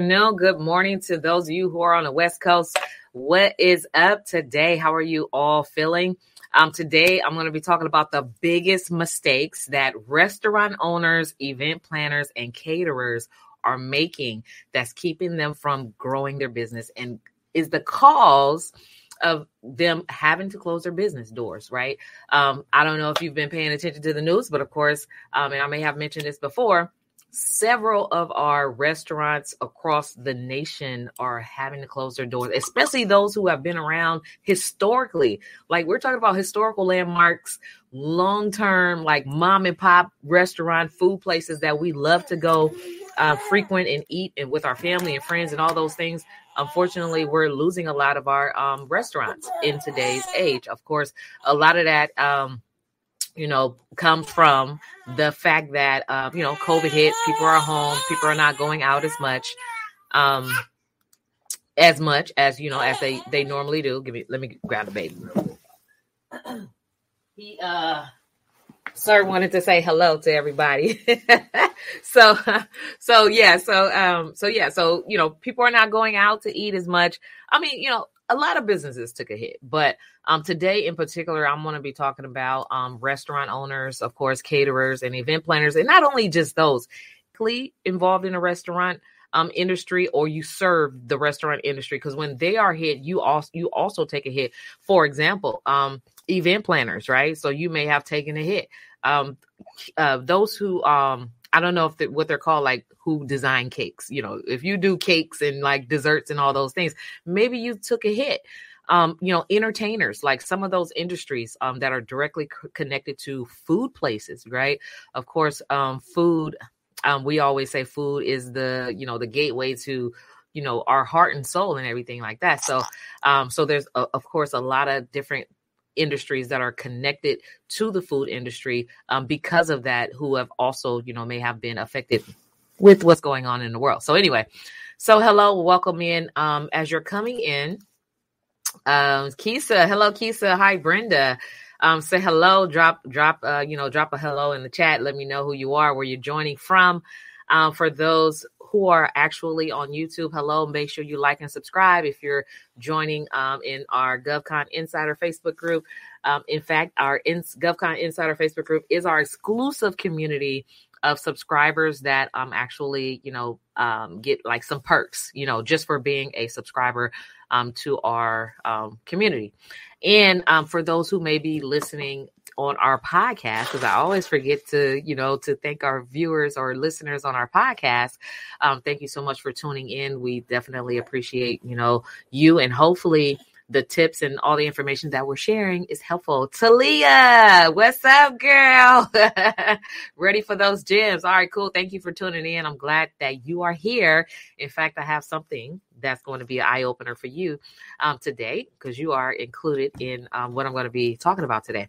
Afternoon. Good morning to those of you who are on the West Coast. What is up today? How are you all feeling? Um, today, I'm going to be talking about the biggest mistakes that restaurant owners, event planners, and caterers are making that's keeping them from growing their business and is the cause of them having to close their business doors, right? Um, I don't know if you've been paying attention to the news, but of course, um, and I may have mentioned this before, several of our restaurants across the nation are having to close their doors, especially those who have been around historically. Like we're talking about historical landmarks, long term, like mom and pop restaurant food places that we love to go uh, frequent and eat and with our family and friends and all those things. Unfortunately, we're losing a lot of our um, restaurants in today's age. Of course, a lot of that. Um, you know, comes from the fact that uh, you know COVID hit. People are home. People are not going out as much, um, as much as you know as they they normally do. Give me, let me grab the baby. He uh, sir wanted to say hello to everybody. so, so yeah, so um, so yeah, so you know, people are not going out to eat as much. I mean, you know, a lot of businesses took a hit, but um, today in particular, I'm going to be talking about um, restaurant owners, of course, caterers and event planners, and not only just those involved in a restaurant um, industry or you serve the restaurant industry because when they are hit, you also you also take a hit. For example, um, event planners, right? So you may have taken a hit. Um, uh, those who um, I don't know if they, what they're called, like who design cakes. You know, if you do cakes and like desserts and all those things, maybe you took a hit. Um, you know, entertainers, like some of those industries um, that are directly c- connected to food places, right? Of course, um, food. Um, we always say food is the you know the gateway to you know our heart and soul and everything like that. So, um, so there's a, of course a lot of different industries that are connected to the food industry um, because of that who have also you know may have been affected with what's going on in the world. So anyway so hello welcome in. Um, as you're coming in um kisa hello kisa hi brenda. Um say hello drop drop uh you know drop a hello in the chat. Let me know who you are where you're joining from. Um, for those who are actually on YouTube, hello. Make sure you like and subscribe if you're joining um, in our GovCon Insider Facebook group. Um, in fact, our in- GovCon Insider Facebook group is our exclusive community of subscribers that um actually you know um get like some perks you know just for being a subscriber um to our um community and um for those who may be listening on our podcast because I always forget to, you know, to thank our viewers or listeners on our podcast. Um, thank you so much for tuning in. We definitely appreciate, you know, you and hopefully the tips and all the information that we're sharing is helpful. Talia, what's up, girl? Ready for those gems? All right, cool. Thank you for tuning in. I'm glad that you are here. In fact, I have something that's going to be an eye opener for you um, today because you are included in um, what I'm going to be talking about today.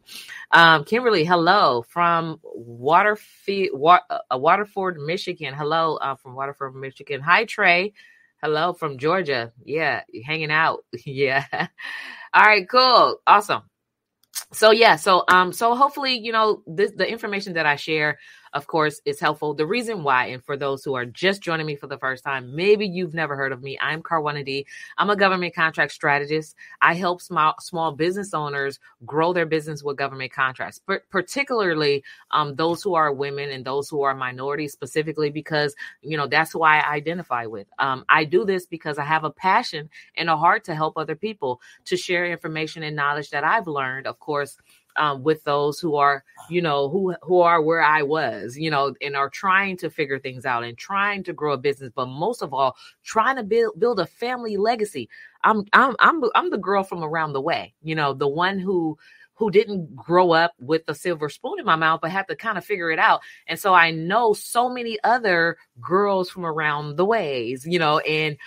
Um, Kimberly, hello from Waterford, uh, Waterford, Michigan. Hello uh, from Waterford, Michigan. Hi, Trey. Hello from Georgia. Yeah, hanging out. yeah. All right, cool. Awesome. So yeah, so um so hopefully, you know, this the information that I share of course, is helpful. The reason why, and for those who are just joining me for the first time, maybe you've never heard of me. I'm Karwana D. I'm a government contract strategist. I help small small business owners grow their business with government contracts, but particularly um, those who are women and those who are minorities, specifically because you know that's who I identify with. Um, I do this because I have a passion and a heart to help other people to share information and knowledge that I've learned. Of course um, with those who are, you know, who who are where I was, you know, and are trying to figure things out and trying to grow a business, but most of all, trying to build build a family legacy. I'm I'm I'm I'm the girl from around the way, you know, the one who who didn't grow up with a silver spoon in my mouth, but had to kind of figure it out. And so I know so many other girls from around the ways, you know, and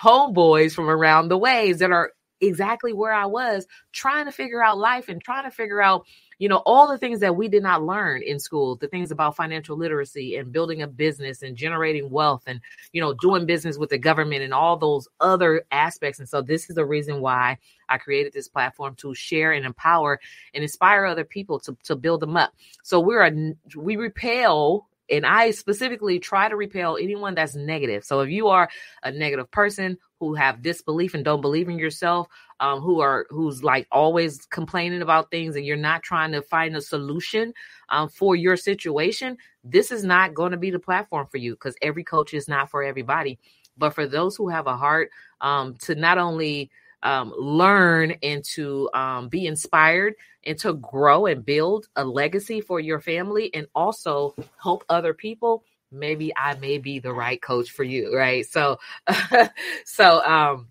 homeboys from around the ways that are exactly where I was trying to figure out life and trying to figure out, you know, all the things that we did not learn in school, the things about financial literacy and building a business and generating wealth and, you know, doing business with the government and all those other aspects. And so this is the reason why I created this platform to share and empower and inspire other people to, to build them up. So we're a, we repel and I specifically try to repel anyone that's negative. So if you are a negative person who have disbelief and don't believe in yourself, um, who are who's like always complaining about things and you're not trying to find a solution um, for your situation, this is not going to be the platform for you because every coach is not for everybody. But for those who have a heart um, to not only um, learn and to um, be inspired and to grow and build a legacy for your family and also help other people maybe i may be the right coach for you right? So so um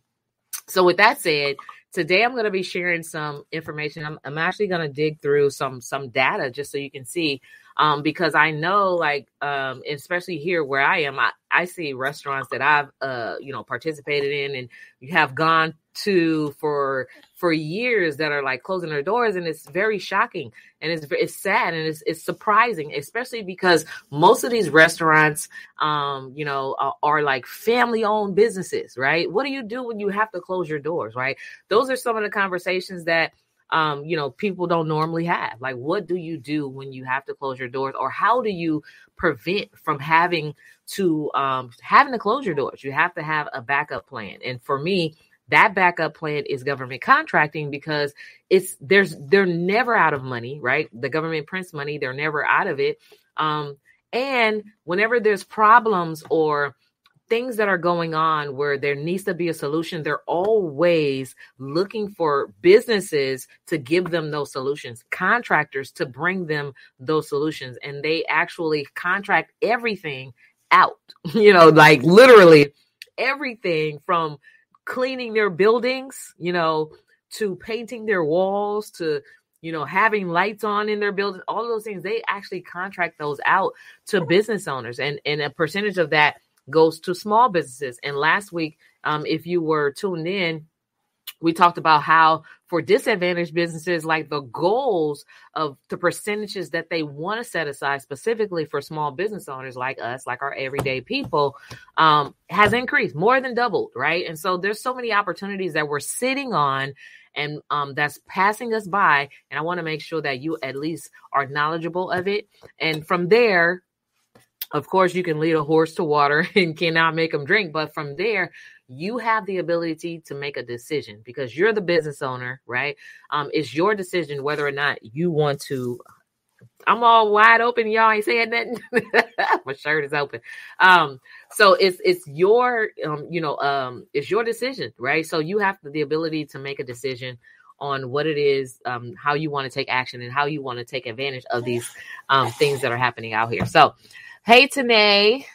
so with that said today i'm going to be sharing some information. I'm, I'm actually going to dig through some some data just so you can see um because i know like um especially here where i am i, I see restaurants that i've uh you know participated in and you have gone to for for years that are like closing their doors and it's very shocking and it's it's sad and it's it's surprising especially because most of these restaurants um you know are, are like family owned businesses right what do you do when you have to close your doors right those are some of the conversations that um, you know, people don't normally have. Like, what do you do when you have to close your doors, or how do you prevent from having to um, having to close your doors? You have to have a backup plan. And for me, that backup plan is government contracting because it's there's they're never out of money right? The government prints money they're never out of it. Um and whenever there's problems or things that are going on where there needs to be a solution they're always looking for businesses to give them those solutions contractors to bring them those solutions. And they actually contract everything out you know like literally everything from cleaning their buildings, you know, to painting their walls, to you know, having lights on in their building, all those things, they actually contract those out to business owners. And, and a percentage of that goes to small businesses. And last week, um, if you were tuned in, we talked about how for disadvantaged businesses, like the goals of the percentages that they want to set aside specifically for small business owners like us, like our everyday people, um, has increased more than doubled, right? And so there's so many opportunities that we're sitting on and um, that's passing us by. And I want to make sure that you at least are knowledgeable of it. And from there, of course, you can lead a horse to water and cannot make them drink. But from there, you have the ability to make a decision because you're the business owner, right? Um, it's your decision whether or not you want to. I'm all wide open, y'all ain't saying nothing. My shirt is open. Um, so it's it's your um, you know, um, it's your decision, right? So you have the ability to make a decision on what it is, um, how you want to take action and how you want to take advantage of these um things that are happening out here. So, hey Tanae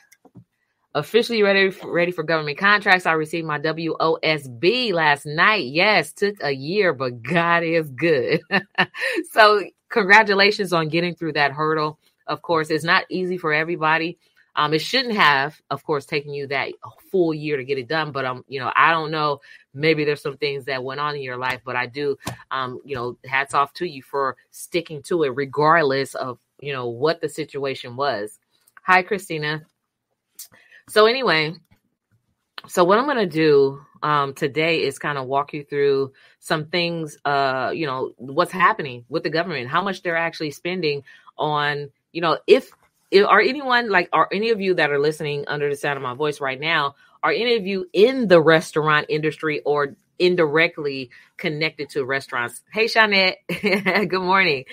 officially ready for, ready for government contracts. I received my WOSB last night. Yes, took a year, but God is good. so congratulations on getting through that hurdle. Of course, it's not easy for everybody. Um, it shouldn't have, of course, taken you that full year to get it done. But um, you know, I don't know. Maybe there's some things that went on in your life, but I do, um, you know, hats off to you for sticking to it, regardless of you know what the situation was. Hi, Christina. So anyway, so what I'm to do um, today is kind of walk you through some things, uh, you know, what's happening with the government, how much they're actually spending on, you know, if, if are anyone like, are any of you that are listening under the sound of my voice right now, are any of you in the restaurant industry or indirectly connected to restaurants? Hey, Shanette, good morning.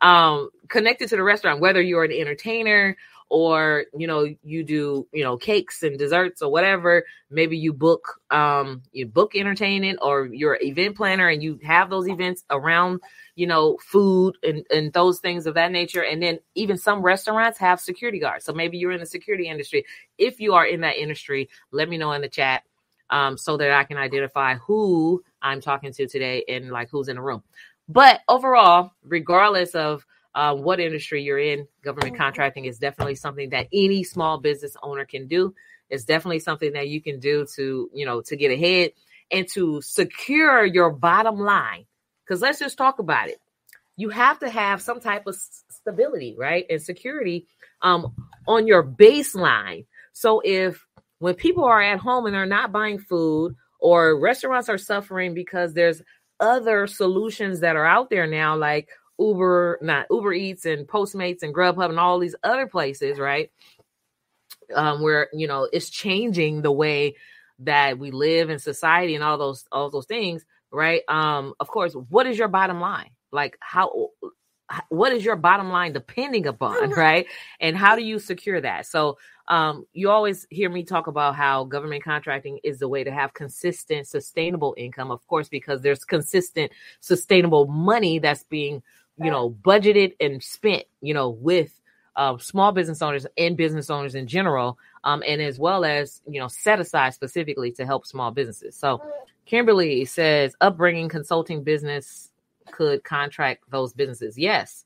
Um, connected to the restaurant, whether you're an entertainer or you know you do you know cakes and desserts or whatever maybe you book um you book entertainment or you're an event planner and you have those events around you know food and and those things of that nature. And then even some restaurants have security guards. So maybe you're in the security industry. If you are in that industry let me know in the chat um so that I can identify who I'm talking to today and like who's in the room. But overall regardless of uh, what industry you're in, government mm-hmm. contracting is definitely something that any small business owner can do. It's definitely something that you can do to, you know, to get ahead and to secure your bottom line. Because let's just talk about it. You have to have some type of stability, right? And security um, on your baseline. So if when people are at home and they're not buying food or restaurants are suffering because there's other solutions that are out there now, like Uber, not Uber Eats and Postmates and Grubhub and all these other places, right? Um, where you know it's changing the way that we live in society and all those all those things, right? Um, of course, what is your bottom line? Like how what is your bottom line depending upon, right? And how do you secure that? So um, you always hear me talk about how government contracting is the way to have consistent, sustainable income, of course, because there's consistent, sustainable money that's being, you know, budgeted and spent, you know, with uh, small business owners and business owners in general, um, and as well as, you know, set aside specifically to help small businesses. So Kimberly says upbringing consulting business could contract those businesses. Yes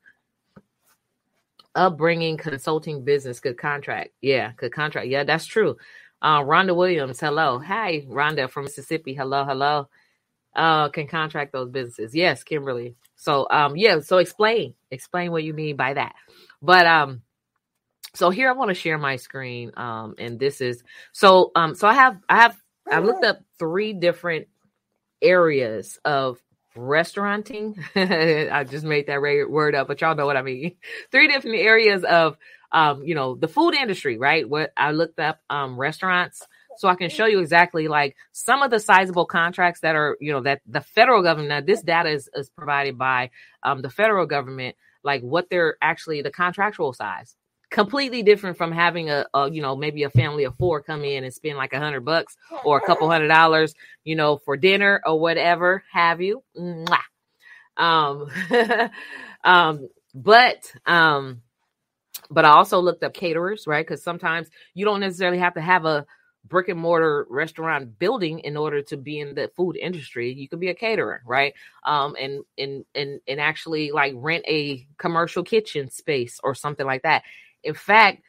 upbringing consulting business could contract. Yeah, could contract. Yeah, that's true. Uh, Rhonda Williams, hello. Hi, Rhonda from Mississippi. Hello, hello. Uh, can contract those businesses. Yes, Kimberly. So um, yeah, so explain, explain what you mean by that. But um, so here I want to share my screen. Um, and this is so um, so I have I have I've looked up three different areas of restauranting. I just made that word up, but y'all know what I mean. Three different areas of, um, you know, the food industry, right? What I looked up, um, restaurants, so I can show you exactly like some of the sizable contracts that are, you know, that the federal government. Now, this data is, is provided by um, the federal government, like what they're actually the contractual size completely different from having a, a, you know maybe a family of four come in and spend like a hundred bucks or a couple hundred dollars you know for dinner or whatever have you Mwah. um um but um but i also looked up caterers right because sometimes you don't necessarily have to have a brick and mortar restaurant building in order to be in the food industry you could be a caterer right um and and and and actually like rent a commercial kitchen space or something like that in fact,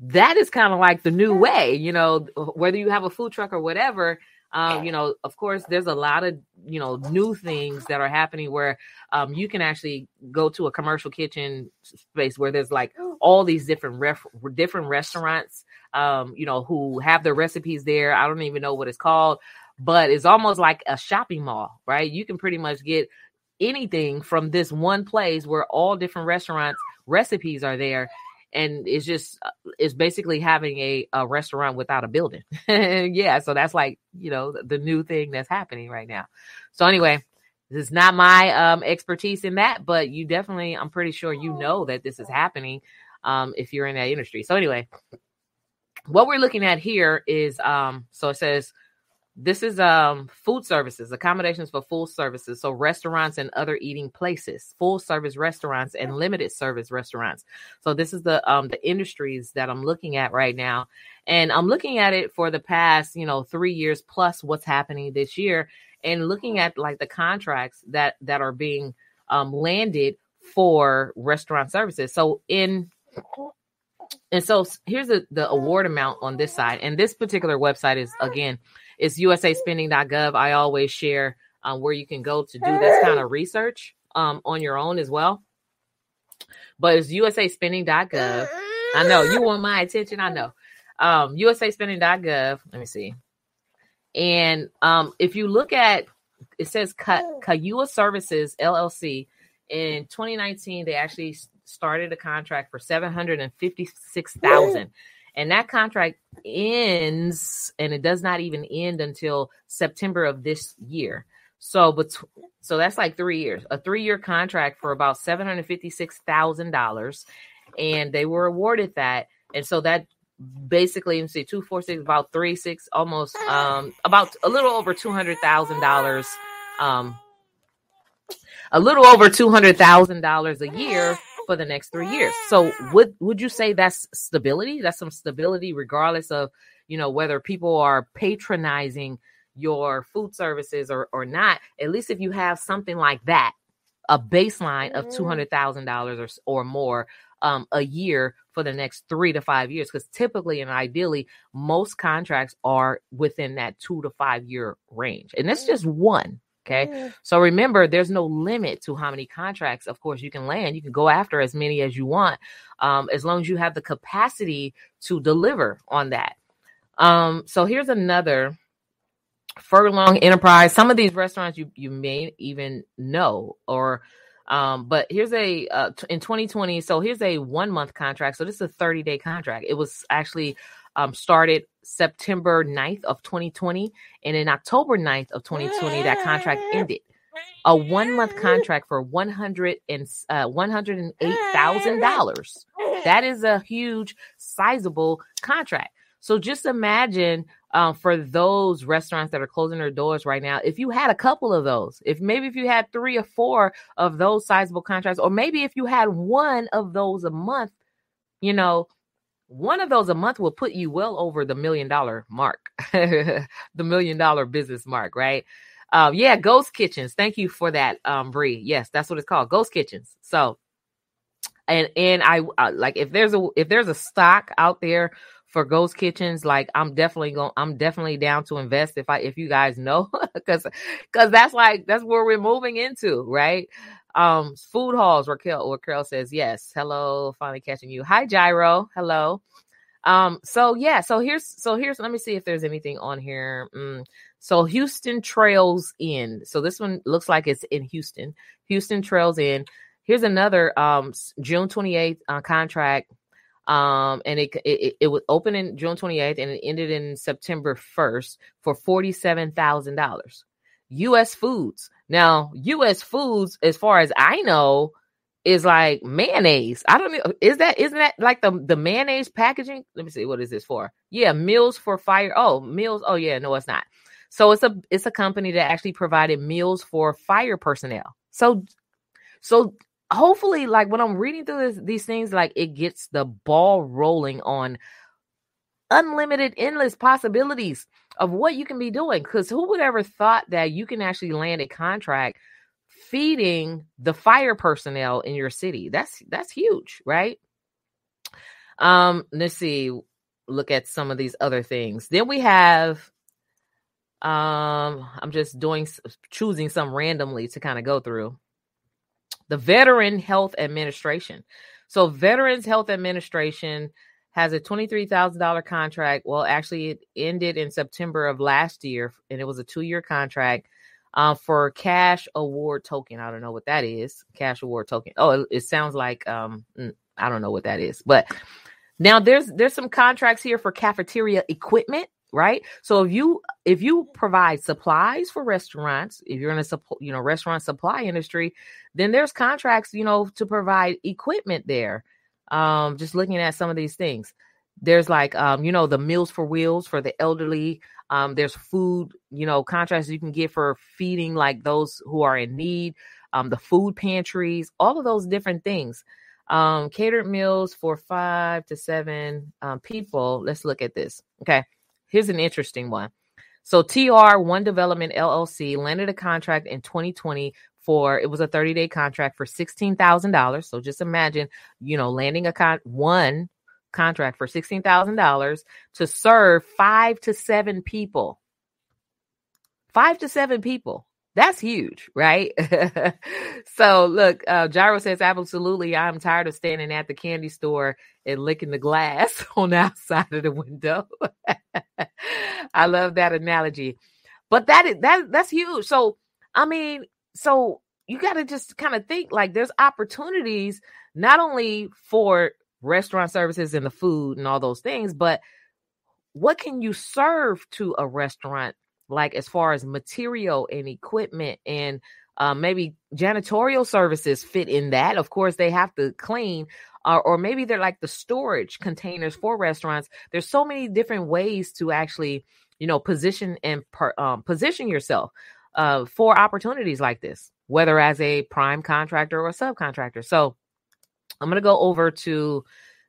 that is kind of like the new way, you know, whether you have a food truck or whatever. Um, you know, of course, there's a lot of you know new things that are happening where um, you can actually go to a commercial kitchen space where there's like all these different ref- different restaurants, um, you know, who have their recipes there. I don't even know what it's called, but it's almost like a shopping mall, right? You can pretty much get anything from this one place where all different restaurants recipes are there and it's just uh, it's basically having a, a restaurant without a building. Yeah so that's like you know the, the new thing that's happening right now. So anyway this is not my um, expertise in that but you definitely i'm pretty sure you know that this is happening um, if you're in that industry. So anyway what we're looking at here is um so it says this is um food services, accommodations for full services, so restaurants and other eating places, full service restaurants and limited service restaurants. So this is the um the industries that I'm looking at right now. And I'm looking at it for the past, you know, 3 years plus what's happening this year and looking at like the contracts that that are being um landed for restaurant services. So in and so here's the, the award amount on this side. And this particular website is again it's usaspending.gov. I always share um, where you can go to do this kind of research um, on your own as well. But it's usaspending.gov. I know you want my attention. I know. Um, usaspending.gov. Let me see. And um, if you look at it says Kayua Services LLC in 2019, they actually started a contract for 756,000 and that contract ends and it does not even end until September of this year. So, but so that's like three years, a three year contract for about seven hundred fifty six thousand dollars, and they were awarded that, and so that basically, let see, two four six, about three six, almost um about a little over two hundred thousand dollars, um, a little over two hundred thousand dollars a year for the next three years. So would would you say that's stability? That's some stability, regardless of you know whether people are patronizing your food services or or not. At least if you have something like that, a baseline of two mm-hmm. hundred thousand dollars or or more um, a year for the next three to five years. Because typically and ideally, most contracts are within that two to five year range, and that's just one. Okay. Mm. So remember, there's no limit to how many contracts, of course, you can land. You can go after as many as you want, um, as long as you have the capacity to deliver on that. Um, so here's another Furlong Enterprise. Some of these restaurants you you may even know, or Um, but here's a uh, in 2020. So here's a one month contract. So this is a 30 day contract. It was actually um, started September 9th of 2020, and in October 9th of 2020, that contract ended. A one month contract for 100 and uh, 108 thousand dollars. That is a huge, sizable contract. So just imagine um, for those restaurants that are closing their doors right now, if you had a couple of those, if maybe if you had three or four of those sizable contracts, or maybe if you had one of those a month, you know, one of those a month will put you well over the million dollar mark, the million dollar business mark, right? Um, yeah, ghost kitchens. Thank you for that, um, Bree. Yes, that's what it's called, ghost kitchens. So, and and I uh, like if there's a if there's a stock out there for ghost kitchens like i'm definitely going i'm definitely down to invest if i if you guys know because because that's like that's where we're moving into right um food halls raquel raquel says yes hello finally catching you. Hi gyro hello. Um so yeah so here's so here's let me see if there's anything on here. Mm. so houston trails in so this one looks like it's in houston. Houston trails in here's another um june 28th uh, contract. Um, and it, it it was open in June 28th and it ended in September 1st for $47,000. US Foods. Now, US Foods, as far as I know, is like mayonnaise. I don't know. Is that isn't that like the the mayonnaise packaging? Let me see. What is this for? Yeah, meals for fire. Oh, meals. Oh yeah, no, it's not. So it's a it's a company that actually provided meals for fire personnel. So so hopefully like when i'm reading through this, these things like it gets the ball rolling on unlimited endless possibilities of what you can be doing because who would ever thought that you can actually land a contract feeding the fire personnel in your city? That's that's huge right? Um let's see look at some of these other things. Then we have um i'm just doing choosing some randomly to kind of go through. The Veteran Health Administration. So, Veterans Health Administration has a $23,000 contract. Well, actually, it ended in September of last year, and it was a two year contract uh, for cash award token. I don't know what that is. Cash award token. Oh, it, it sounds like um, mm, I don't know what that is, but now there's there's some contracts here for cafeteria equipment right so if you if you provide supplies for restaurants if you're in a you know restaurant supply industry then there's contracts you know to provide equipment there um just looking at some of these things. There's like um you know the meals for wheels for the elderly. Um there's food you know contracts you can get for feeding like those who are in need. Um the food pantries all of those different things. Um catered meals for five to seven um, people. Let's look at this. Okay. Here's an interesting one. So TR One Development LLC landed a contract in 2020 for it was a 30 day contract for $16,000. So just imagine, you know, landing a con one contract for $16,000 to serve 5 to 7 people. 5 to 7 people. That's huge, right? so look, uh, Gyro says, absolutely. I'm tired of standing at the candy store and licking the glass on the outside of the window. I love that analogy. But that is that that's huge. So I mean, so you got to just kind of think like there's opportunities not only for restaurant services and the food and all those things, but what can you serve to a restaurant like as far as material and equipment and uh, maybe janitorial services fit in that. Of course, they have to clean, uh, or maybe they're like the storage containers for restaurants. There's so many different ways to actually, you know, position and per, um, position yourself uh, for opportunities like this, whether as a prime contractor or a subcontractor. So, I'm gonna go over to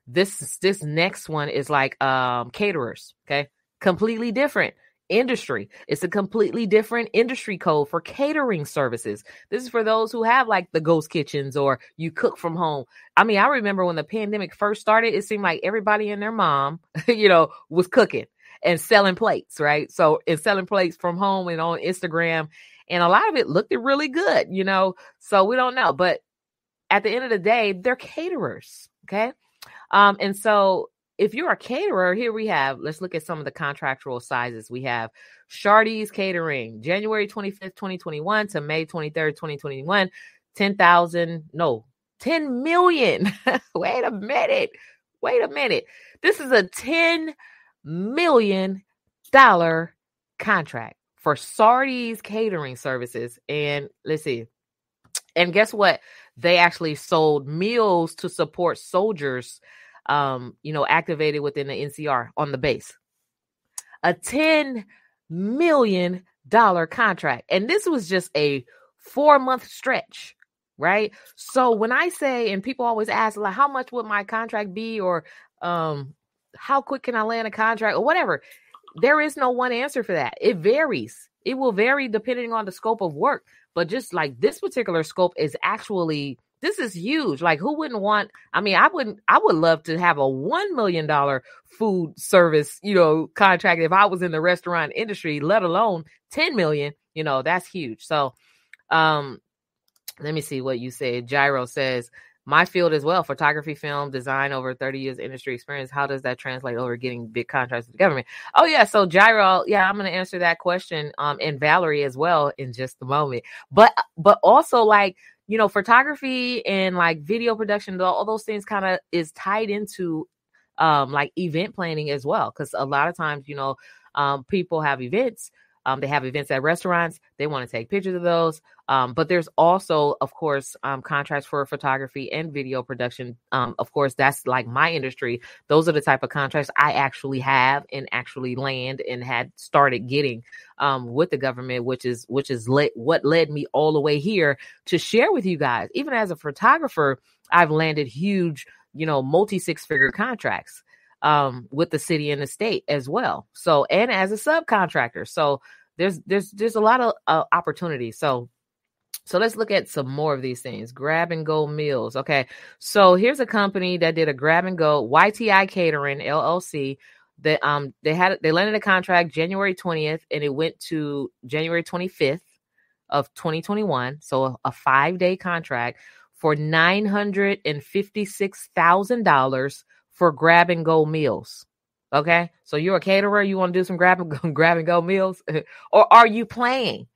this. This next one is like um, caterers. Okay, completely different industry. It's a completely different industry code for catering services. This is for those who have like the ghost kitchens or you cook from home. I mean, I remember when the pandemic first started, it seemed like everybody and their mom, you know, was cooking and selling plates, right? So, and selling plates from home and on Instagram. And a lot of it looked really good, you know. So we don't know. But at the end of the day, they're caterers. Okay. Um, and so if you're a caterer, here we have, let's look at some of the contractual sizes. We have Shardy's Catering, January 25th, 2021 to May 23rd, 2021. 10,000, no, 10 million. Wait a minute. Wait a minute. This is a 10 million dollar contract for Sardi's catering services. And let's see. And guess what? They actually sold meals to support soldiers, um, you know, activated within the NCR on the base. A $10 million contract. And this was just a four month stretch right so when i say and people always ask like how much would my contract be or um how quick can i land a contract or whatever. There is no one answer for that. It varies. It will vary depending on the scope of work but just like this particular scope is actually this is huge. Like who wouldn't want i mean i wouldn't i would love to have a one million dollar food service you know contract if i was in the restaurant industry let alone 10 million you know that's huge. So um let me see what you said. Gyro says, my field as well, photography, film, design, over 30 years industry experience. How does that translate over getting big contracts with the government? Oh, yeah. So, Gyro, yeah, I'm going to answer that question. Um, and Valerie as well in just a moment. But, but also, like, you know, photography and like video production, all those things kind of is tied into um, like event planning as well. Cause a lot of times, you know, um, people have events um, they have events at restaurants. They want to take pictures of those. Um, but there's also, of course, um, contracts for photography and video production. Um, of course, that's like my industry. Those are the type of contracts I actually have and actually land and had started getting um, with the government, which is which is le- what led me all the way here to share with you guys. Even as a photographer, I've landed huge, you know, multi six figure contracts um, with the city and the state as well. So, and as a subcontractor. So, there's there's there's a lot of uh, opportunity. So so let's look at some more of these things. Grab and go meals. Okay. So here's a company that did a grab and go YTI Catering LLC. That um they had they landed a contract January 20th and it went to January 25th of 2021. So a, a five day contract for nine hundred and fifty six thousand dollars for grab and go meals. Okay. So you're a caterer, you want to do some grab and go, grab and go meals, or are you playing?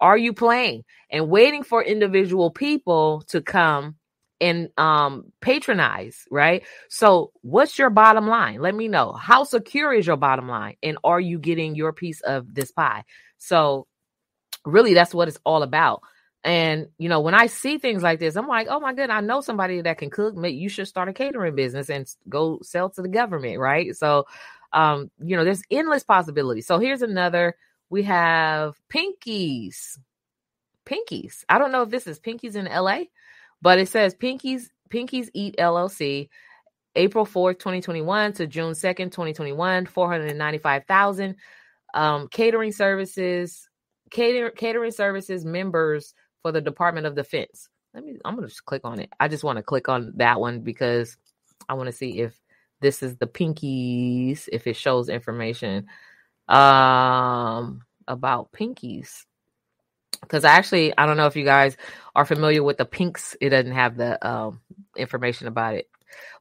Are you playing and waiting for individual people to come and um patronize, right? So what's your bottom line? Let me know. How secure is your bottom line? And are you getting your piece of this pie? So really that's what it's all about. And you know, when I see things like this, I'm like, oh my god, I know somebody that can cook. Maybe you should start a catering business and go sell to the government, right? So, um, you know, there's endless possibilities. So here's another. We have Pinkies. Pinkies. I don't know if this is Pinkies in LA, but it says Pinkies Pinkies Eat LLC, April 4th, 2021 to June 2nd, 2021, 495,000. Um, catering services, cater, catering services members for the Department of Defense. Let me I'm gonna just click on it. I just want to click on that one because I want to see if this is the pinkies, if it shows information um about pinkies. Because actually, I don't know if you guys are familiar with the pinks. It doesn't have the um, information about it.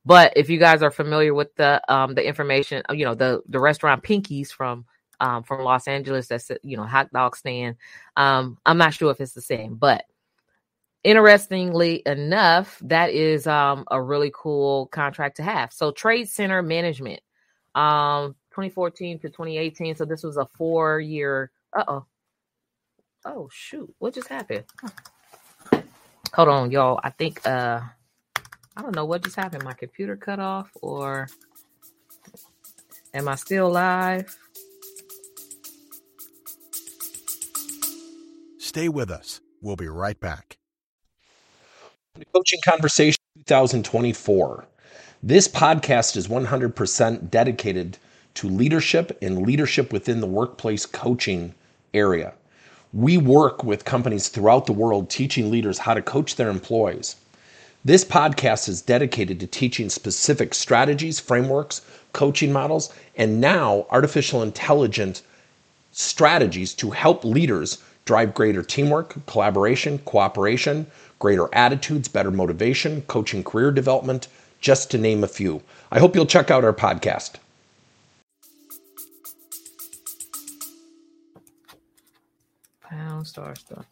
But if you guys are familiar with the um, the information, you know the the restaurant Pinkies from um, from Los Angeles. That's you know hot dog stand. Um, I'm not sure if it's the same, but interestingly enough, that is um, a really cool contract to have. So Trade Center Management, um, 2014 to 2018. So this was a four year. Uh oh. Oh shoot! What just happened? Huh. Hold on, y'all. I think uh, I don't know what just happened. My computer cut off, or am I still live? Stay with us. We'll be right back. Coaching Conversation 2024. This podcast is 100% dedicated to leadership and leadership within the workplace coaching area. We work with companies throughout the world teaching leaders how to coach their employees. This podcast is dedicated to teaching specific strategies, frameworks, coaching models, and now artificial intelligence strategies to help leaders drive greater teamwork, collaboration, cooperation, greater attitudes, better motivation, coaching career development, just to name a few. I hope you'll check out our podcast. Pound star star.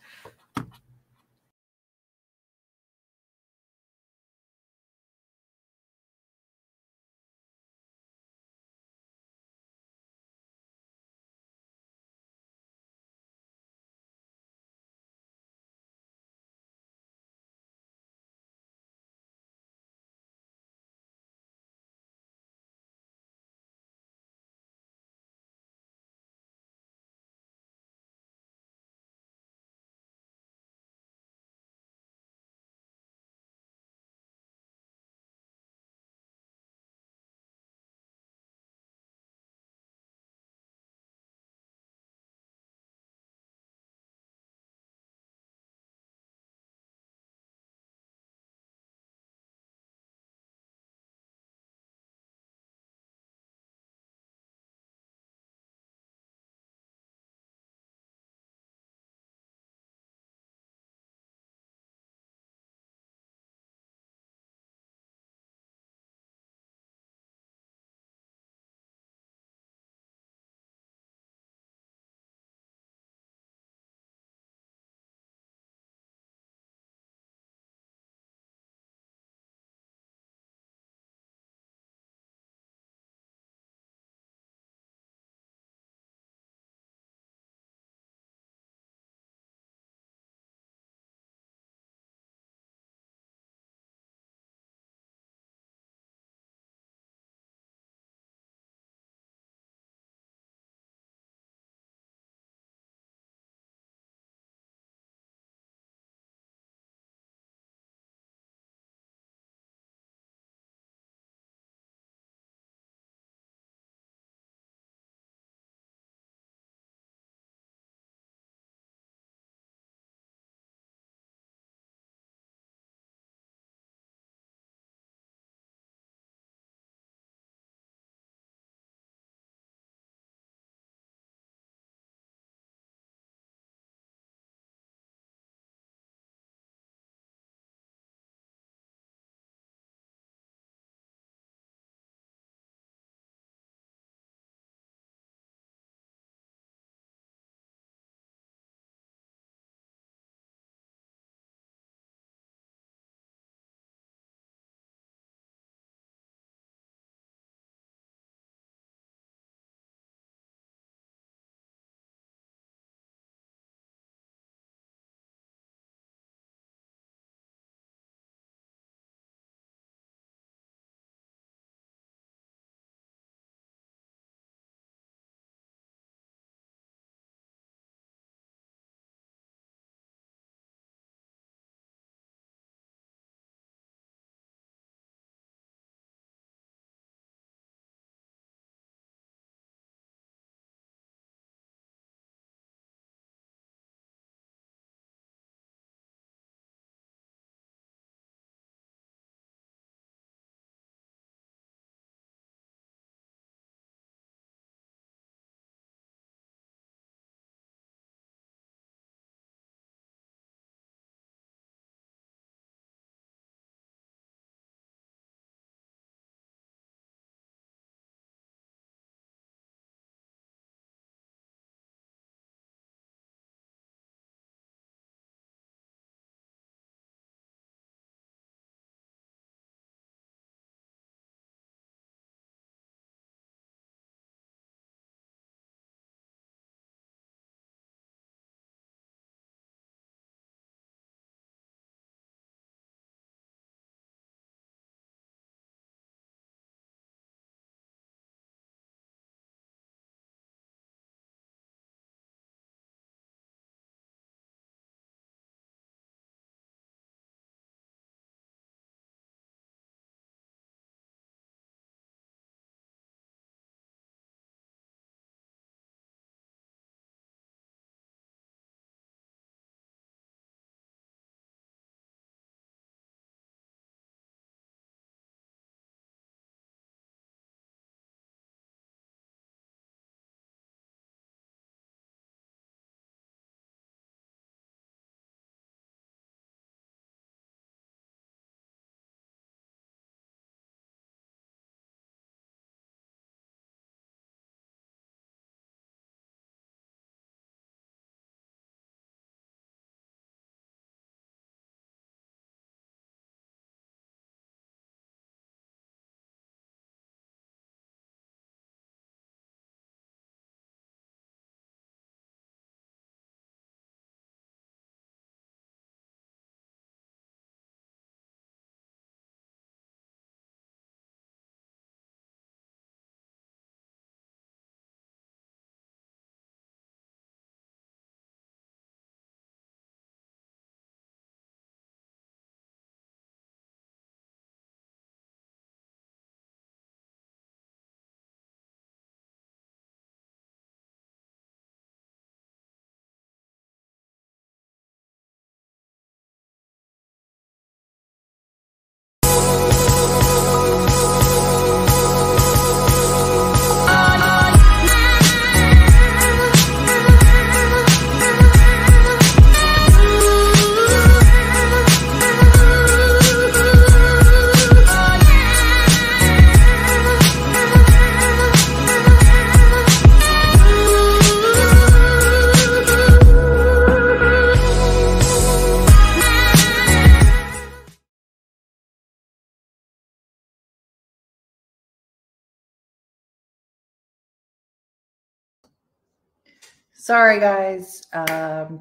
Sorry, guys. Um,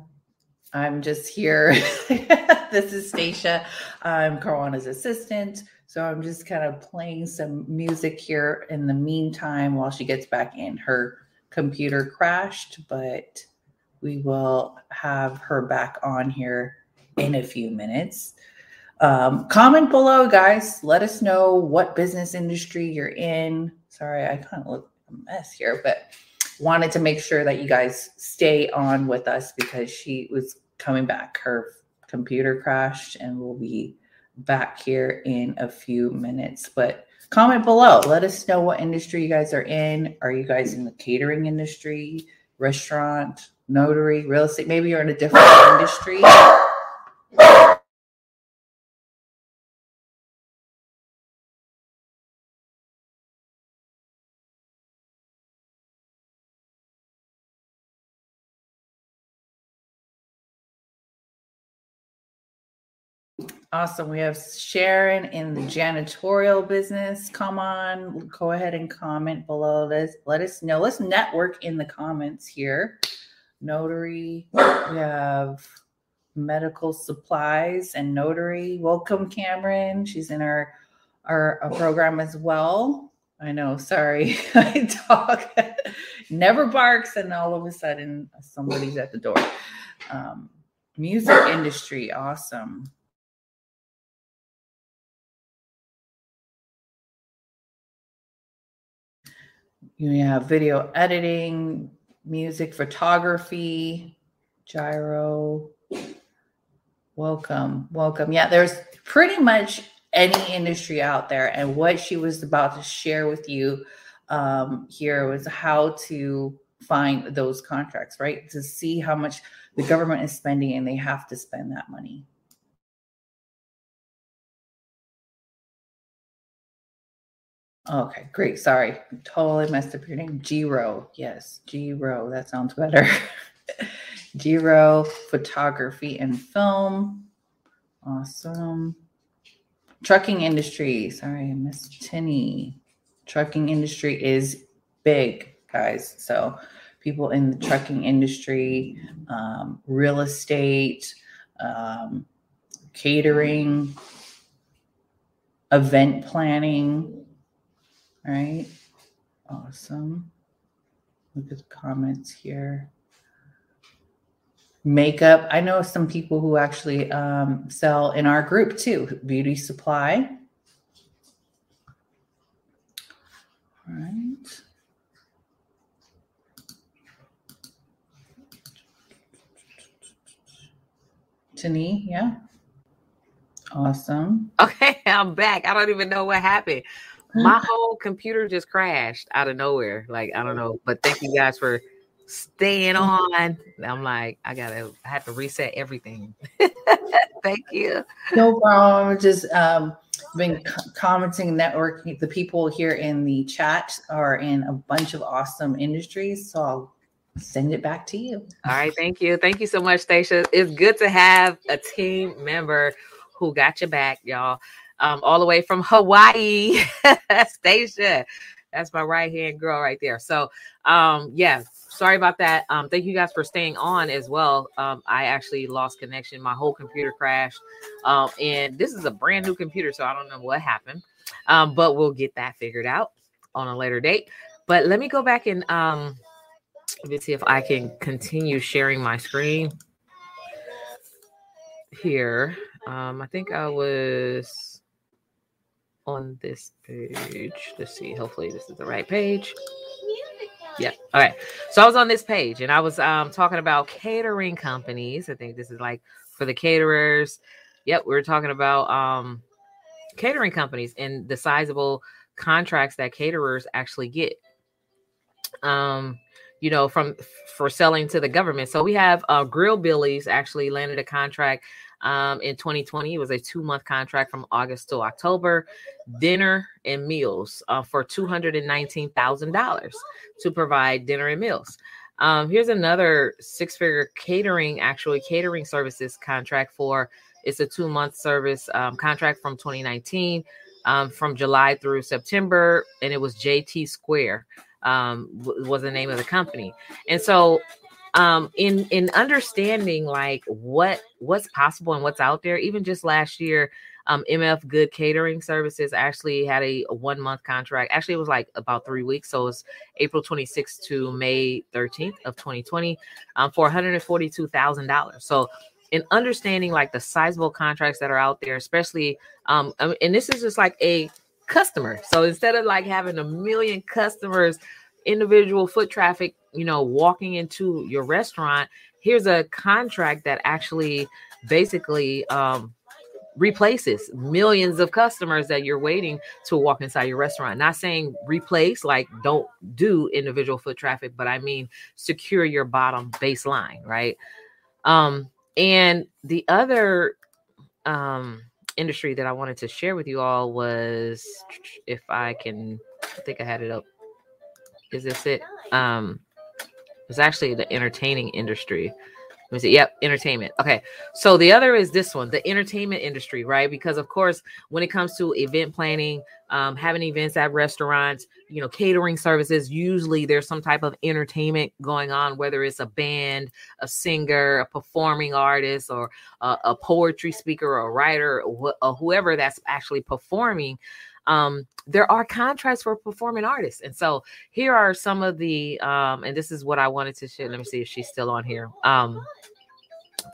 I'm just here. this is Stacia. I'm Kawana's assistant. So I'm just kind of playing some music here in the meantime while she gets back in. Her computer crashed, but we will have her back on here in a few minutes. Um, comment below, guys. Let us know what business industry you're in. Sorry, I kind of look a mess here, but wanted to make sure that you guys stay on with us because she was coming back. Her computer crashed and we'll be back here in a few minutes. But comment below. Let us know what industry you guys are in. Are you guys in the catering industry, restaurant, notary, real estate? Maybe you're in a different industry. Awesome. We have Sharon in the janitorial business. Come on, go ahead and comment below this. Let us know. Let's network in the comments here. Notary. We have medical supplies and notary. Welcome, Cameron. She's in our our, our program as well. I know. Sorry, I talk never barks, and all of a sudden somebody's at the door. Um, music industry, awesome. You have video editing, music photography, gyro. Welcome, welcome. Yeah, there's pretty much any industry out there. And what she was about to share with you um, here was how to find those contracts, right? To see how much the government is spending and they have to spend that money. Okay, great. Sorry, totally messed up your name. Giro. Yes, Giro. That sounds better. Giro photography and film. Awesome. Trucking industry. Sorry, Miss Tinny. Trucking industry is big, guys. So people in the trucking industry, um, real estate, um, catering, event planning right. Awesome. Look at the comments here. Makeup. I know some people who actually um, sell in our group too. Beauty supply. All right. Tani, yeah. Awesome. Okay, I'm back. I don't even know what happened my whole computer just crashed out of nowhere. Like I don't know, but thank you guys for staying on. I'm like, I gotta, I have to reset everything. thank you. No problem. Just um, been commenting, networking. The people here in the chat are in a bunch of awesome industries, so I'll send it back to you. All right, thank you, thank you so much, Stacia. It's good to have a team member who got your back, y'all um, all the way from Hawaii. Stacia, that's my right hand girl right there. So, um, yeah, sorry about that. Um, thank you guys for staying on as well. Um, I actually lost connection. My whole computer crashed. Um, and this is a brand new computer, so I don't know what happened. Um, but we'll get that figured out on a later date. But let me go back and um, let me see if I can continue sharing my screen here. Um, I think I was on this page. Let's see. Hopefully, this is the right page. Yeah. All right. So I was on this page and I was um, talking about catering companies. I think this is like for the caterers. Yep. We were talking about um, catering companies and the sizable contracts that caterers actually get. Um, you know, from for selling to the government. So we have uh, Grill Billies actually landed a contract um, in 2020. It was a two month contract from August to October, dinner and meals uh, for $219,000 to provide dinner and meals. Um, here's another six figure catering, actually, catering services contract for it's a two month service um, contract from 2019 um, from July through September, and it was JT Square um, was the name of the company. And so um, in in understanding like what what's possible and what's out there. Even just last year, um, MF Good Catering Services actually had a, one month contract. Actually, it was like about three weeks. So it's April 26th to May 13th of 2020 um, for $142,000. So in understanding like the sizable contracts that are out there, especially, um, and this is just like a customer. So instead of like having a million customers, individual foot traffic, you know, walking into your restaurant, here's a contract that actually basically um, replaces millions of customers that you're waiting to walk inside your restaurant. Not saying replace, like don't do individual foot traffic, but I mean secure your bottom baseline, right? Um, and the other um industry that I wanted to share with you all was if I can I think I had it up. Is this it? Um it's actually the entertaining industry. Let me see. Yep, entertainment. Okay. So the other is this one, the entertainment industry, right? Because of course, when it comes to event planning, um, having events at restaurants, you know, catering services, usually there's some type of entertainment going on, whether it's a band, a singer, a performing artist, or a, a poetry speaker, or a writer, or, wh- or whoever that's actually performing um, there are contracts for performing artists. And so here are some of the, um, and this is what I wanted to share. Let me see if she's still on here. Um,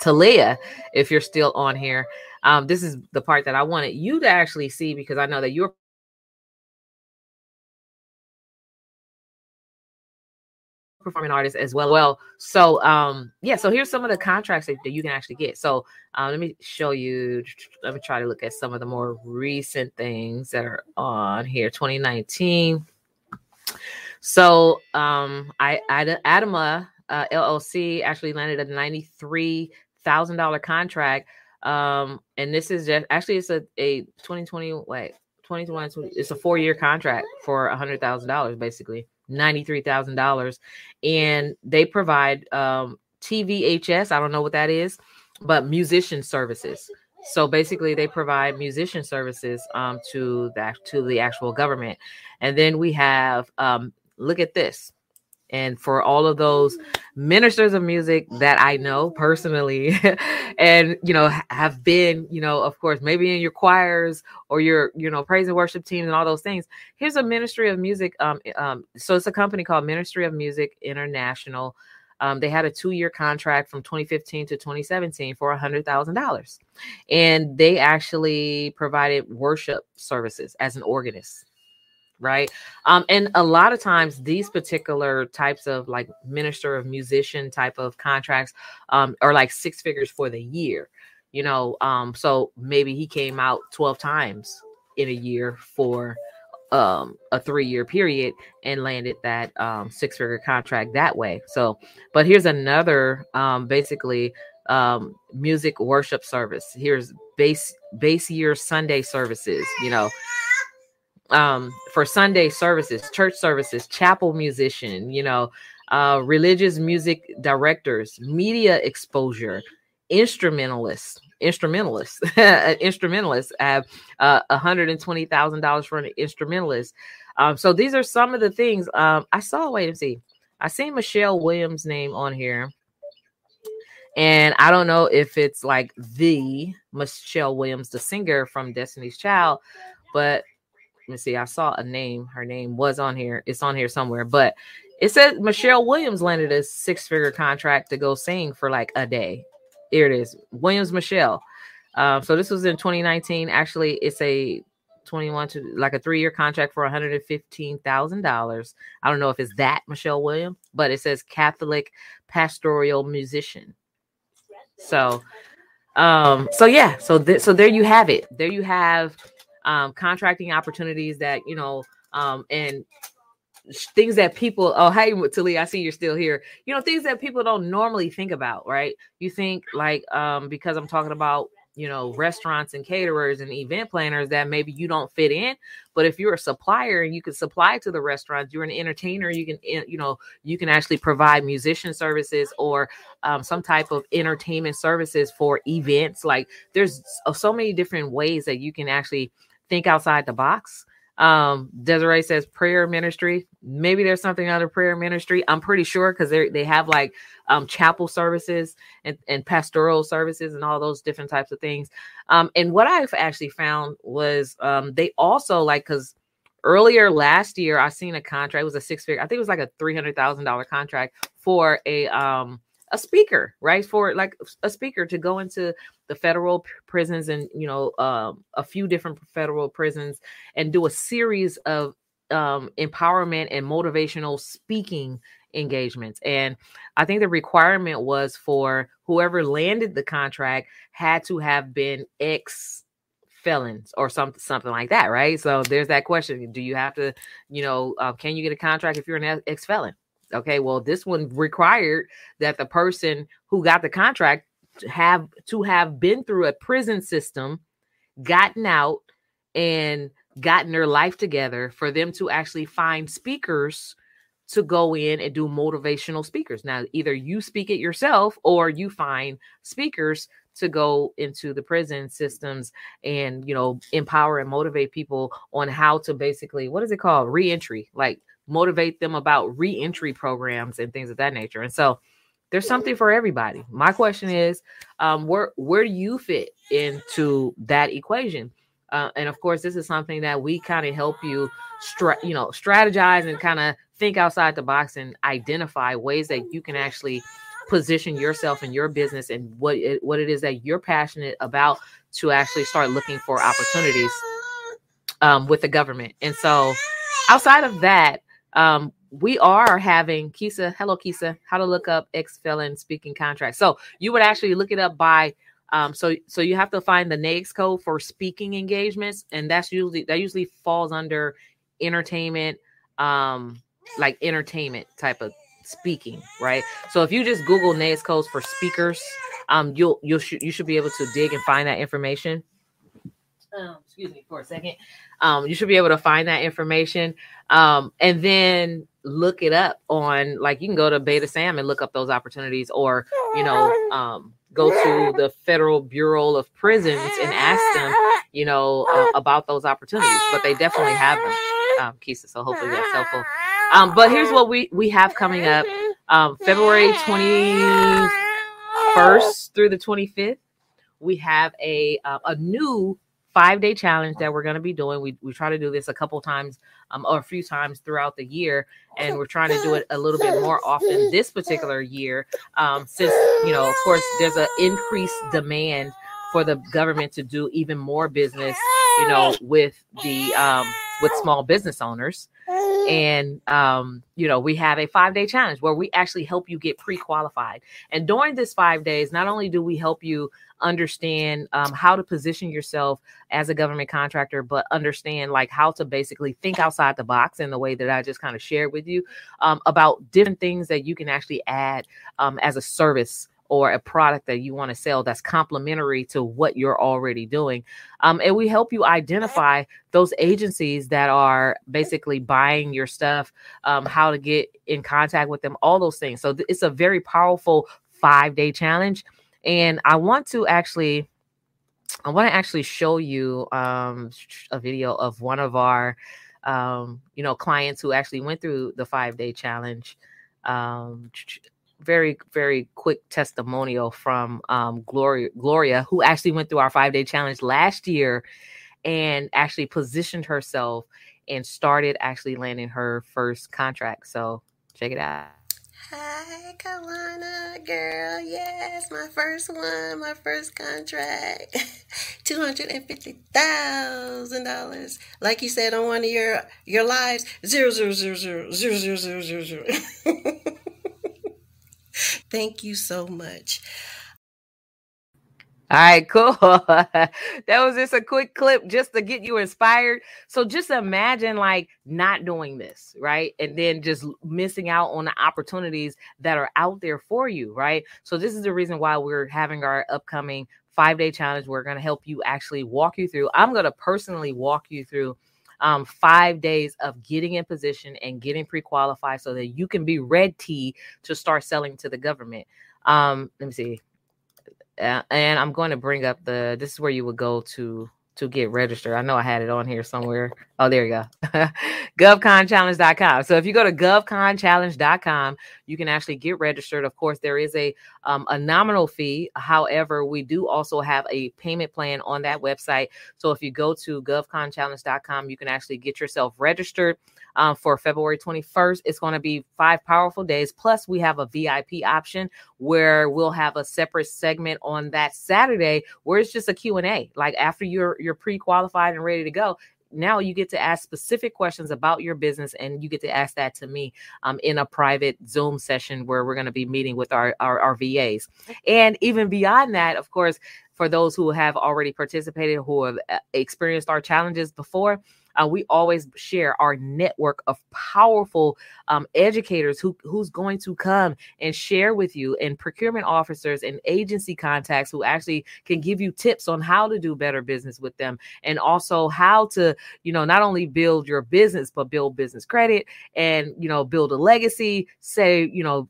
Talia, if you're still on here, um, this is the part that I wanted you to actually see because I know that you're performing artist as well. Well, so um, yeah, so here's some of the contracts that, that you can actually get. So um, let me show you. Let me try to look at some of the more recent things that are on here. 2019. So um, I, I Adama uh, LLC actually landed a ninety-three thousand dollar contract. Um, and this is just actually it's a a 2020 wait 2021 it's a four year contract for a hundred thousand dollars basically $93,000 and they provide um, TVHS. I don't know what that is, but musician services. So basically, they provide musician services um, to the to the actual government, and then we have um, look at this and for all of those ministers of music that I know personally and you know have been you know of course maybe in your choirs or your you know praise and worship teams and all those things. Here's a ministry of music um, um so it's a company called Ministry of Music International. Um, they had a two-year contract from 2015 to 2017 for $100,000 and they actually provided worship services as an organist right? Um and a lot of times these particular types of like minister of musician type of contracts um are like six figures for the year you know? Um so maybe he came out 12 times in a year for um a three year period and landed that um six figure contract that way. So but here's another um basically um music worship service. Here's base base year sunday services you know um, for Sunday services, church services, chapel musician, you know, uh, religious music directors, media exposure, instrumentalists, instrumentalists, instrumentalists have uh, $120,000 for an instrumentalist. Um, so these are some of the things um, I saw. Wait and see. I see Michelle Williams' name on here. And I don't know if it's like the Michelle Williams, the singer from Destiny's Child, but let me see. I saw a name. Her name was on here. It's on here somewhere, but it said Michelle Williams landed a six figure contract to go sing for like a day. Here it is, Williams Michelle. Um, so this was in 2019. Actually, it's a 21 to like a three year contract for $115,000. I don't know if it's that Michelle Williams, but it says Catholic pastoral musician. So, um, so yeah, so th- so there you have it. There you have um, contracting opportunities that you know, um, and things that people oh hey Tali, I see you're still here. You know, things that people don't normally think about, right? You think like um because I'm talking about you know restaurants and caterers and event planners that maybe you don't fit in but if you're a supplier and you can supply to the restaurants you're an entertainer you can you know you can actually provide musician services or um, some type of entertainment services for events like there's so many different ways that you can actually think outside the box Um, Desiree says prayer ministry. Maybe there's something under prayer ministry. I'm pretty sure because they they have like um chapel services and, and pastoral services and all those different types of things. Um, and what I've actually found was um they also like because earlier last year I seen a contract, it was a six figure, I think it was like a three hundred thousand dollar contract for a um a speaker, right? For like a speaker to go into the federal prisons and you know um, a few different federal prisons and do a series of um, empowerment and motivational speaking engagements. And I think the requirement was for whoever landed the contract had to have been ex felons or something something like that, right? So there's that question: Do you have to, you know, uh, can you get a contract if you're an ex felon? Okay, well, this one required that the person who got the contract have to have been through a prison system, gotten out, and gotten their life together for them to actually find speakers to go in and do motivational speakers. Now, either you speak it yourself or you find speakers to go into the prison systems and you know empower and motivate people on how to basically what is it called reentry like motivate them about reentry programs and things of that nature. And so there's something for everybody. My question is, um, where where do you fit into that equation? Uh, and of course, this is something that we kind of help you, stra- you know, strategize and kind of think outside the box and identify ways that you can actually position yourself and your business and what it, what it is that you're passionate about to actually start looking for opportunities um, with the government. And so, outside of that, um, we are having Kisa, hello Kisa, how to look up ex felon speaking contract. So you would actually look it up by um, so so you have to find the NAICS code for speaking engagements, and that's usually that usually falls under entertainment, um, like entertainment type of speaking, right? So if you just Google NAICS codes for speakers, um, you'll you'll sh- you should be able to dig and find that information. Um, excuse me for a second. Um, you should be able to find that information um, and then look it up on like you can go to Beta SAM and look up those opportunities, or you know, um, go to the Federal Bureau of Prisons and ask them, you know, uh, about those opportunities. But they definitely have them, um, Kisa. So hopefully that's helpful. Um, but here's what we we have coming up: um, February twenty first through the twenty fifth. We have a uh, a new five day challenge that we're going to be doing. We, we try to do this a couple times um, or a few times throughout the year, and we're trying to do it a little bit more often this particular year, um, since you know, of course, there's an increased demand for the government to do even more business, you know, with the um, with small business owners. And um, you know, we have a five day challenge where we actually help you get pre qualified. And during this five days, not only do we help you understand um, how to position yourself as a government contractor, but understand like how to basically think outside the box in the way that I just kind of shared with you um, about different things that you can actually add um, as a service or a product that you want to sell that's complementary to what you're already doing. Um, and we help you identify those agencies that are basically buying your stuff, um, how to get in contact with them, all those things. So th- it's a very powerful five day challenge. And I want to actually, I want to actually show you um, a video of one of our, um, you know, clients who actually went through the five day challenge. Very very quick testimonial from um, Gloria Gloria who actually went through our 5 day challenge last year and actually positioned herself and started actually landing her first contract. So check it out. Hi, Kawana girl. Yes, my first one, my first contract. $250,000. Like you said on one of your your lives, zero zero zero zero zero zero zero zero zero. Thank you so much. All right, cool. that was just a quick clip just to get you inspired. So just imagine like not doing this, right? And then just missing out on the opportunities that are out there for you, right? So this is the reason why we're having our upcoming 5-day challenge. We're going to help you actually walk you through. I'm going to personally walk you through um, five days of getting in position and getting pre-qualified so that you can be ready to start selling to the government. Um, let me see. Uh, and I'm going to bring up the. This is where you would go to to get registered. I know I had it on here somewhere. Oh, there you go. govconchallenge.com. So if you go to govconchallenge.com, you can actually get registered. Of course, there is a um, a nominal fee. However, we do also have a payment plan on that website. So if you go to govconchallenge.com, you can actually get yourself registered um, for February 21st. It's going to be five powerful days. Plus, we have a VIP option where we'll have a separate segment on that Saturday where it's just a Q&A. Like after you're you're pre-qualified and ready to go, now you get to ask specific questions about your business and you get to ask that to me um, in a private zoom session where we're going to be meeting with our, our, our vas and even beyond that of course for those who have already participated who have uh, experienced our challenges before uh, we always share our network of powerful um, educators who who's going to come and share with you and procurement officers and agency contacts who actually can give you tips on how to do better business with them and also how to you know not only build your business but build business credit and you know build a legacy say you know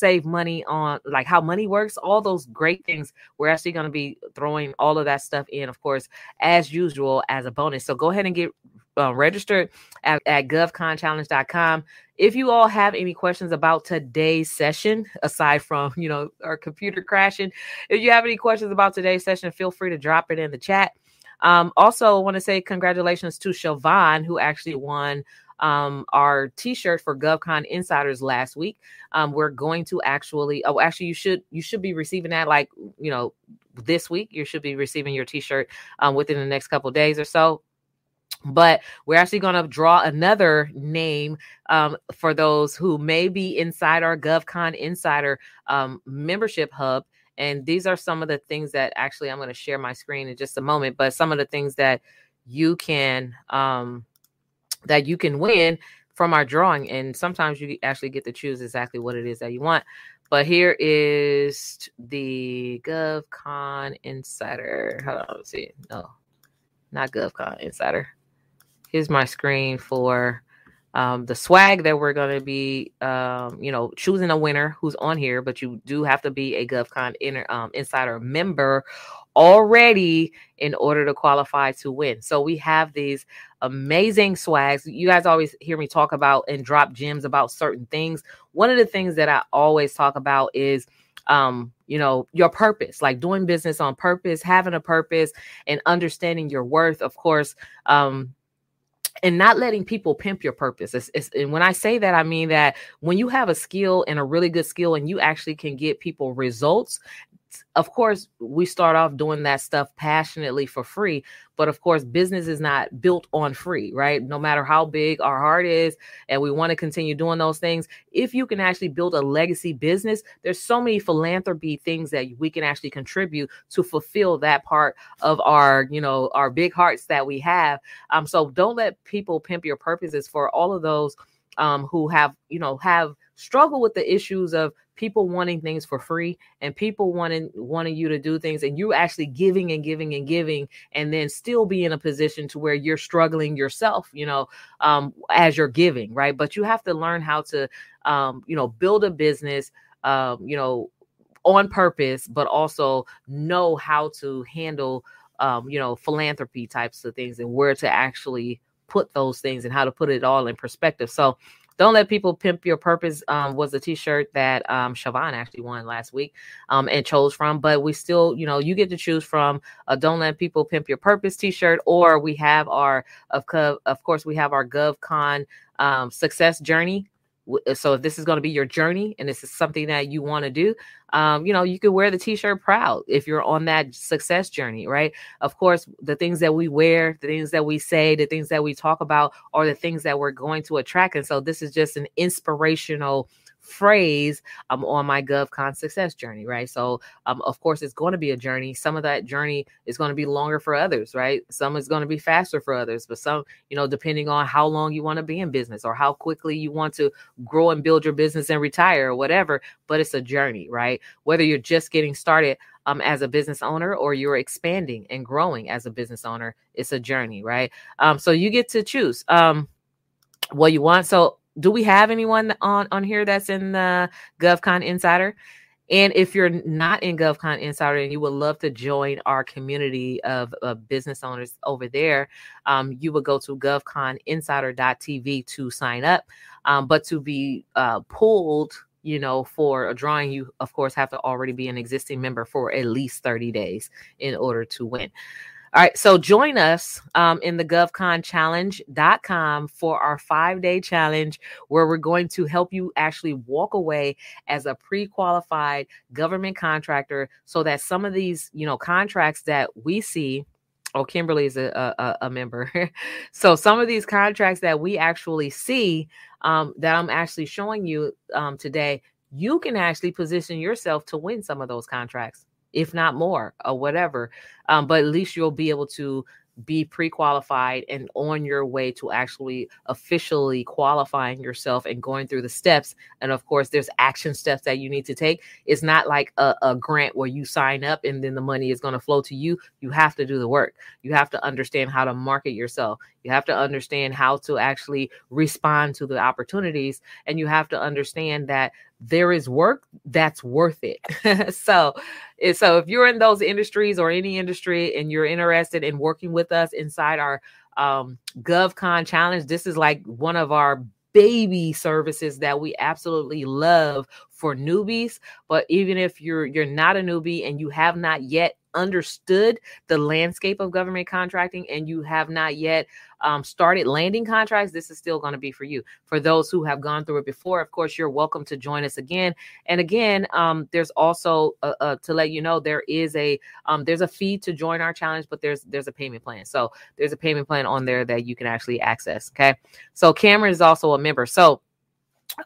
save money on like how money works, all those great things. We're actually going to be throwing all of that stuff in, of course, as usual, as a bonus. So go ahead and get uh, registered at, at govconchallenge.com. If you all have any questions about today's session, aside from, you know, our computer crashing, if you have any questions about today's session, feel free to drop it in the chat. Um, also, want to say congratulations to Siobhan, who actually won um, our t-shirt for GovCon Insiders last week. Um, we're going to actually, oh, actually, you should you should be receiving that like you know this week. You should be receiving your t-shirt um, within the next couple days or so but we're actually going to draw another name um, for those who may be inside our GovCon Insider um, membership hub. And these are some of the things that actually I'm going to share my screen in just a moment, but some of the things that you can um, that you can win from our drawing. And sometimes you actually get to choose exactly what it is that you want. But here is the GovCon Insider. Hold on, let's see. No, not GovCon Insider. Here's my screen for um, the swag that we're going to be, um, you know, choosing a winner who's on here, but you do have to be a GovCon um, Insider member already in order to qualify to win. So we have these amazing swags. You guys always hear me talk about and drop gems about certain things. One of the things that I always talk about is um you know your purpose like doing business on purpose having a purpose and understanding your worth of course um and not letting people pimp your purpose. It's, it's, and when I say that, I mean that when you have a skill and a really good skill and you actually can get people results, of course, we start off doing that stuff passionately for free. But of course, business is not built on free, right? No matter how big our heart is, and we want to continue doing those things, if you can actually build a legacy business, there's so many philanthropy things that we can actually contribute to fulfill that part of our, you know, our big hearts that we have. Um, so don't let people pimp your purposes for all of those um, who have, you know, have struggle with the issues of people wanting things for free and people wanting wanting you to do things and you actually giving and giving and giving and then still be in a position to where you're struggling yourself you know um, as you're giving right? But you have to learn how to um, you know build a business um, you know on purpose but also know how to handle um, you know philanthropy types of things and where to actually put those things and how to put it all in perspective. So don't let people pimp your purpose um, was a t-shirt that um, Siobhan actually won last week um, and chose from. But we still, you know, you get to choose from a don't let people pimp your purpose t-shirt, or we have our of of course we have our GovCon um, success journey so if this is going to be your journey and this is something that you want to do um, you know you can wear the t-shirt proud if you're on that success journey right? Of course the things that we wear the things that we say the things that we talk about are the things that we're going to attract and so this is just an inspirational phrase um, on my GovCon success journey, right? So, um, of course, it's going to be a journey. Some of that journey is going to be longer for others, right? Some is going to be faster for others, but some, you know, depending on how long you want to be in business or how quickly you want to grow and build your business and retire or whatever. But it's a journey, right? Whether you're just getting started um, as a business owner or you're expanding and growing as a business owner, it's a journey, right? Um, so you get to choose um, what you want. So do we have anyone on on here that's in the GovCon Insider? And if you're not in GovCon Insider and you would love to join our community of, of business owners over there, um, you would go to govconinsider.tv to sign up. Um, but to be uh, pulled you know, for a drawing, you of course have to already be an existing member for at least 30 days in order to win. All right, so join us um, in the govconchallenge.com for our five day challenge where we're going to help you actually walk away as a pre qualified government contractor so that some of these, you know, contracts that we see. Oh, Kimberly is a, a, a member. so some of these contracts that we actually see um, that I'm actually showing you um, today, you can actually position yourself to win some of those contracts if not more or whatever. Um, but at least you'll be able to be pre-qualified and on your way to actually officially qualifying yourself and going through the steps and of course there's action steps that you need to take. It's not like a, a grant where you sign up and then the money is going to flow to you. You have to do the work. You have to understand how to market yourself. You have to understand how to actually respond to the opportunities and you have to understand that there is work that's worth it. so, so if you're in those industries or any industry and you're interested in working with us inside our um, GovCon challenge, this is like one of our baby services that we absolutely love for newbies but even if you're you're not a newbie and you have not yet understood the landscape of government contracting and you have not yet um, started landing contracts, this is still going to be for you. For those who have gone through it before, of course, you're welcome to join us again. And again, um, there's also uh, uh, to let you know there is a um, there's a fee to join our challenge, but there's there's a payment plan. So there's a payment plan on there that you can actually access. Okay, so Cameron is also a member. So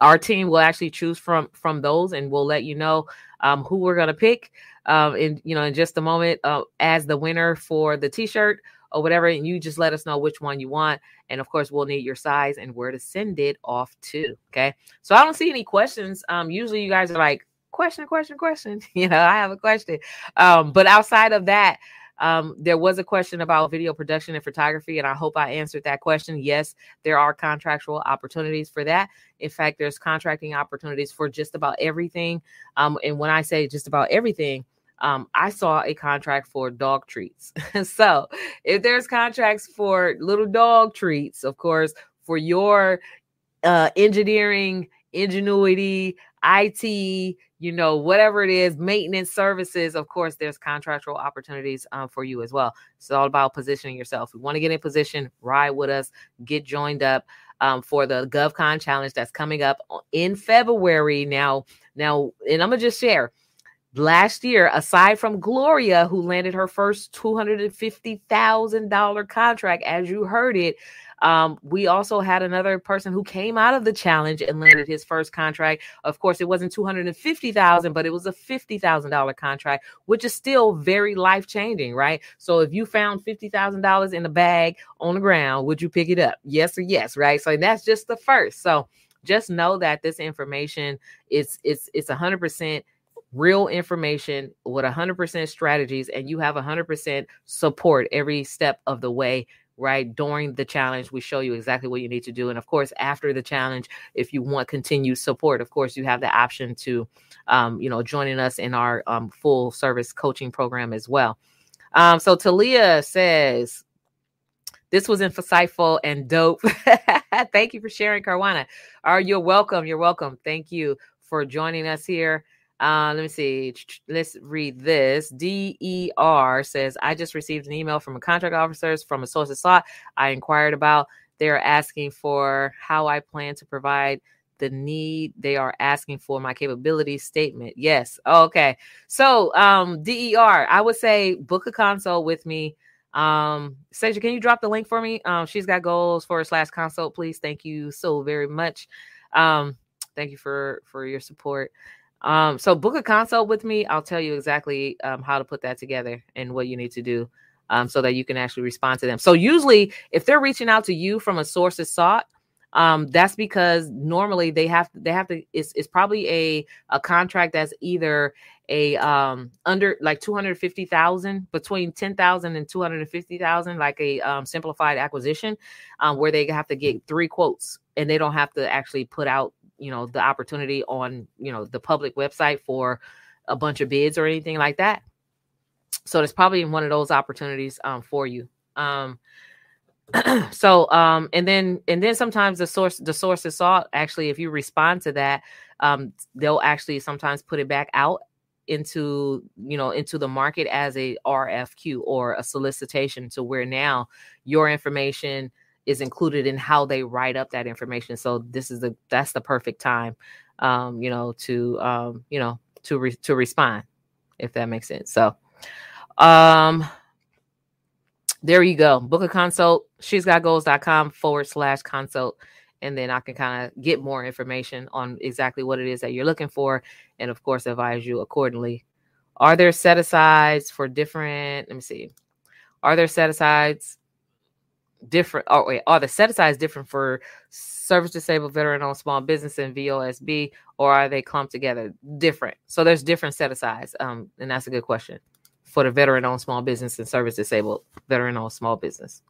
our team will actually choose from from those, and we'll let you know um, who we're going to pick um, in you know in just a moment uh, as the winner for the T-shirt or whatever, and you just let us know which one you want, and of course we'll need your size and where to send it off to. Okay, so I don't see any questions. Um, usually you guys are like question, question, question. You know, I have a question. Um, but outside of that. Um, there was a question about video production and photography, and I hope I answered that question. Yes, there are contractual opportunities for that. In fact, there's contracting opportunities for just about everything. Um, and when I say just about everything, um, I saw a contract for dog treats. so if there's contracts for little dog treats, of course, for your uh, engineering, ingenuity, IT, you know, whatever it is, maintenance services, of course, there's contractual opportunities um, for you as well. It's all about positioning yourself. If you want to get in position, ride with us, get joined up um, for the GovCon challenge that's coming up in February. Now, now, and I'm gonna just share last year, aside from Gloria, who landed her first $250,000 contract, as you heard it, um, we also had another person who came out of the challenge and landed his first contract. Of course, it wasn't 250,000, but it was a $50,000 contract, which is still very life changing, right? So if you found $50,000 in a bag on the ground, would you pick it up? Yes or yes, right? So that's just the first. So just know that this information is it's it's 100% real information with 100% strategies and you have 100% support every step of the way right during the challenge we show you exactly what you need to do and of course after the challenge if you want continued support of course you have the option to um, you know joining us in our um, full service coaching program as well. Um, so talia says this was insightful and dope. Thank you for sharing Kawana. Are you're welcome you're welcome. Thank you for joining us here uh, let me see. Let's read this. DER says, I just received an email from a contract officers from a sources sought I inquired about. They're asking for how I plan to provide the need they are asking for my capability statement. Yes. okay. So, um, DER, I would say book a consult with me. Um, Sasha, can you drop the link for me? Um, she's got goals forward slash consult, please. Thank you so very much. Um, thank you for for your support. Um, so book a consult with me. I'll tell you exactly um, how to put that together and what you need to do um, so that you can actually respond to them. So usually, if they're reaching out to you from a sources sought, um, that's because normally they have they have to. It's, it's probably a a contract that's either a um under like 250,000 between 10,000 and 250,000 like a um, simplified acquisition um, where they have to get three quotes and they don't have to actually put out you know the opportunity on you know the public website for a bunch of bids or anything like that. So there's probably one of those opportunities um, for you. Um, so um and then and then sometimes the source the source is sought actually if you respond to that um they'll actually sometimes put it back out into you know into the market as a RFQ or a solicitation to where now your information is included in how they write up that information so this is the that's the perfect time um you know to um you know to re- to respond if that makes sense so um there you go book a consult she's got goals.com forward slash consult and then I can kind of get more information on exactly what it is that you're looking for, and of course, advise you accordingly. Are there set asides for different? Let me see. Are there set asides different? Oh wait, are the set asides different for service disabled, veteran owned small business and VOSB, or are they clumped together? Different. So there's different set asides, um, and that's a good question for the veteran owned small business and service disabled veteran owned small business.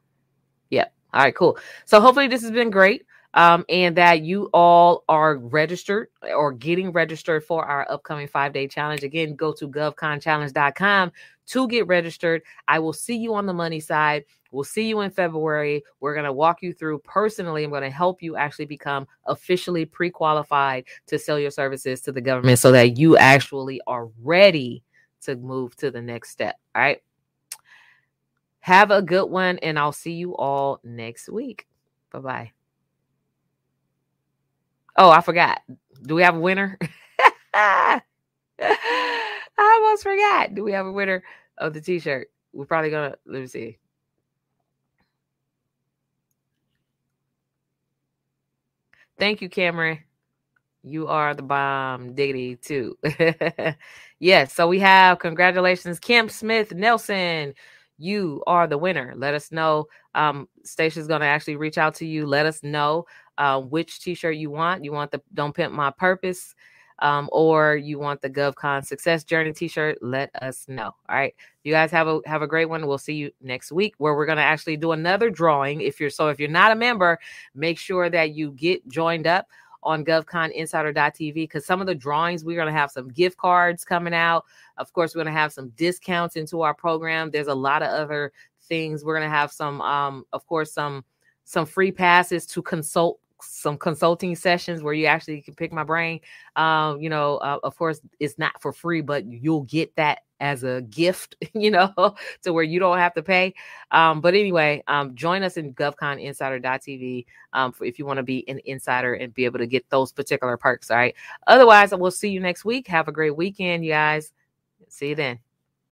Yep. All right, cool. So hopefully this has been great um, and that you all are registered or getting registered for our upcoming five day challenge. Again, go to govconchallenge.com to get registered. I will see you on the money side. We'll see you in February. We're going to walk you through personally. I'm going to help you actually become officially pre qualified to sell your services to the government so that you actually are ready to move to the next step. All right. Have a good one, and I'll see you all next week. Bye bye. Oh, I forgot. Do we have a winner? I almost forgot. Do we have a winner of the t-shirt? We're probably gonna let me see. Thank you, Cameron. You are the bomb, diggity too. yes, so we have congratulations, Kim Smith Nelson. You are the winner. Let us know. Um, Stacia's gonna actually reach out to you. Let us know uh, which t-shirt you want. You want the Don't Pimp My Purpose um, or you want the GovCon Success Journey t-shirt, let us know. All right. You guys have a have a great one. We'll see you next week where we're going to actually do another drawing. If you're so if you're not a member, make sure that you get joined up on govconinsider.tv because some of the drawings we're going to have some gift cards coming out. Of course, we're going to have some discounts into our program. There's a lot of other things. We're going to have some um of course some some free passes to consult some consulting sessions where you actually can pick my brain. Um, you know, uh, of course, it's not for free, but you'll get that as a gift, you know, to where you don't have to pay. Um, but anyway, um, join us in govconinsider.tv um, for, if you want to be an insider and be able to get those particular perks. All right. Otherwise, we'll see you next week. Have a great weekend, you guys. See you then.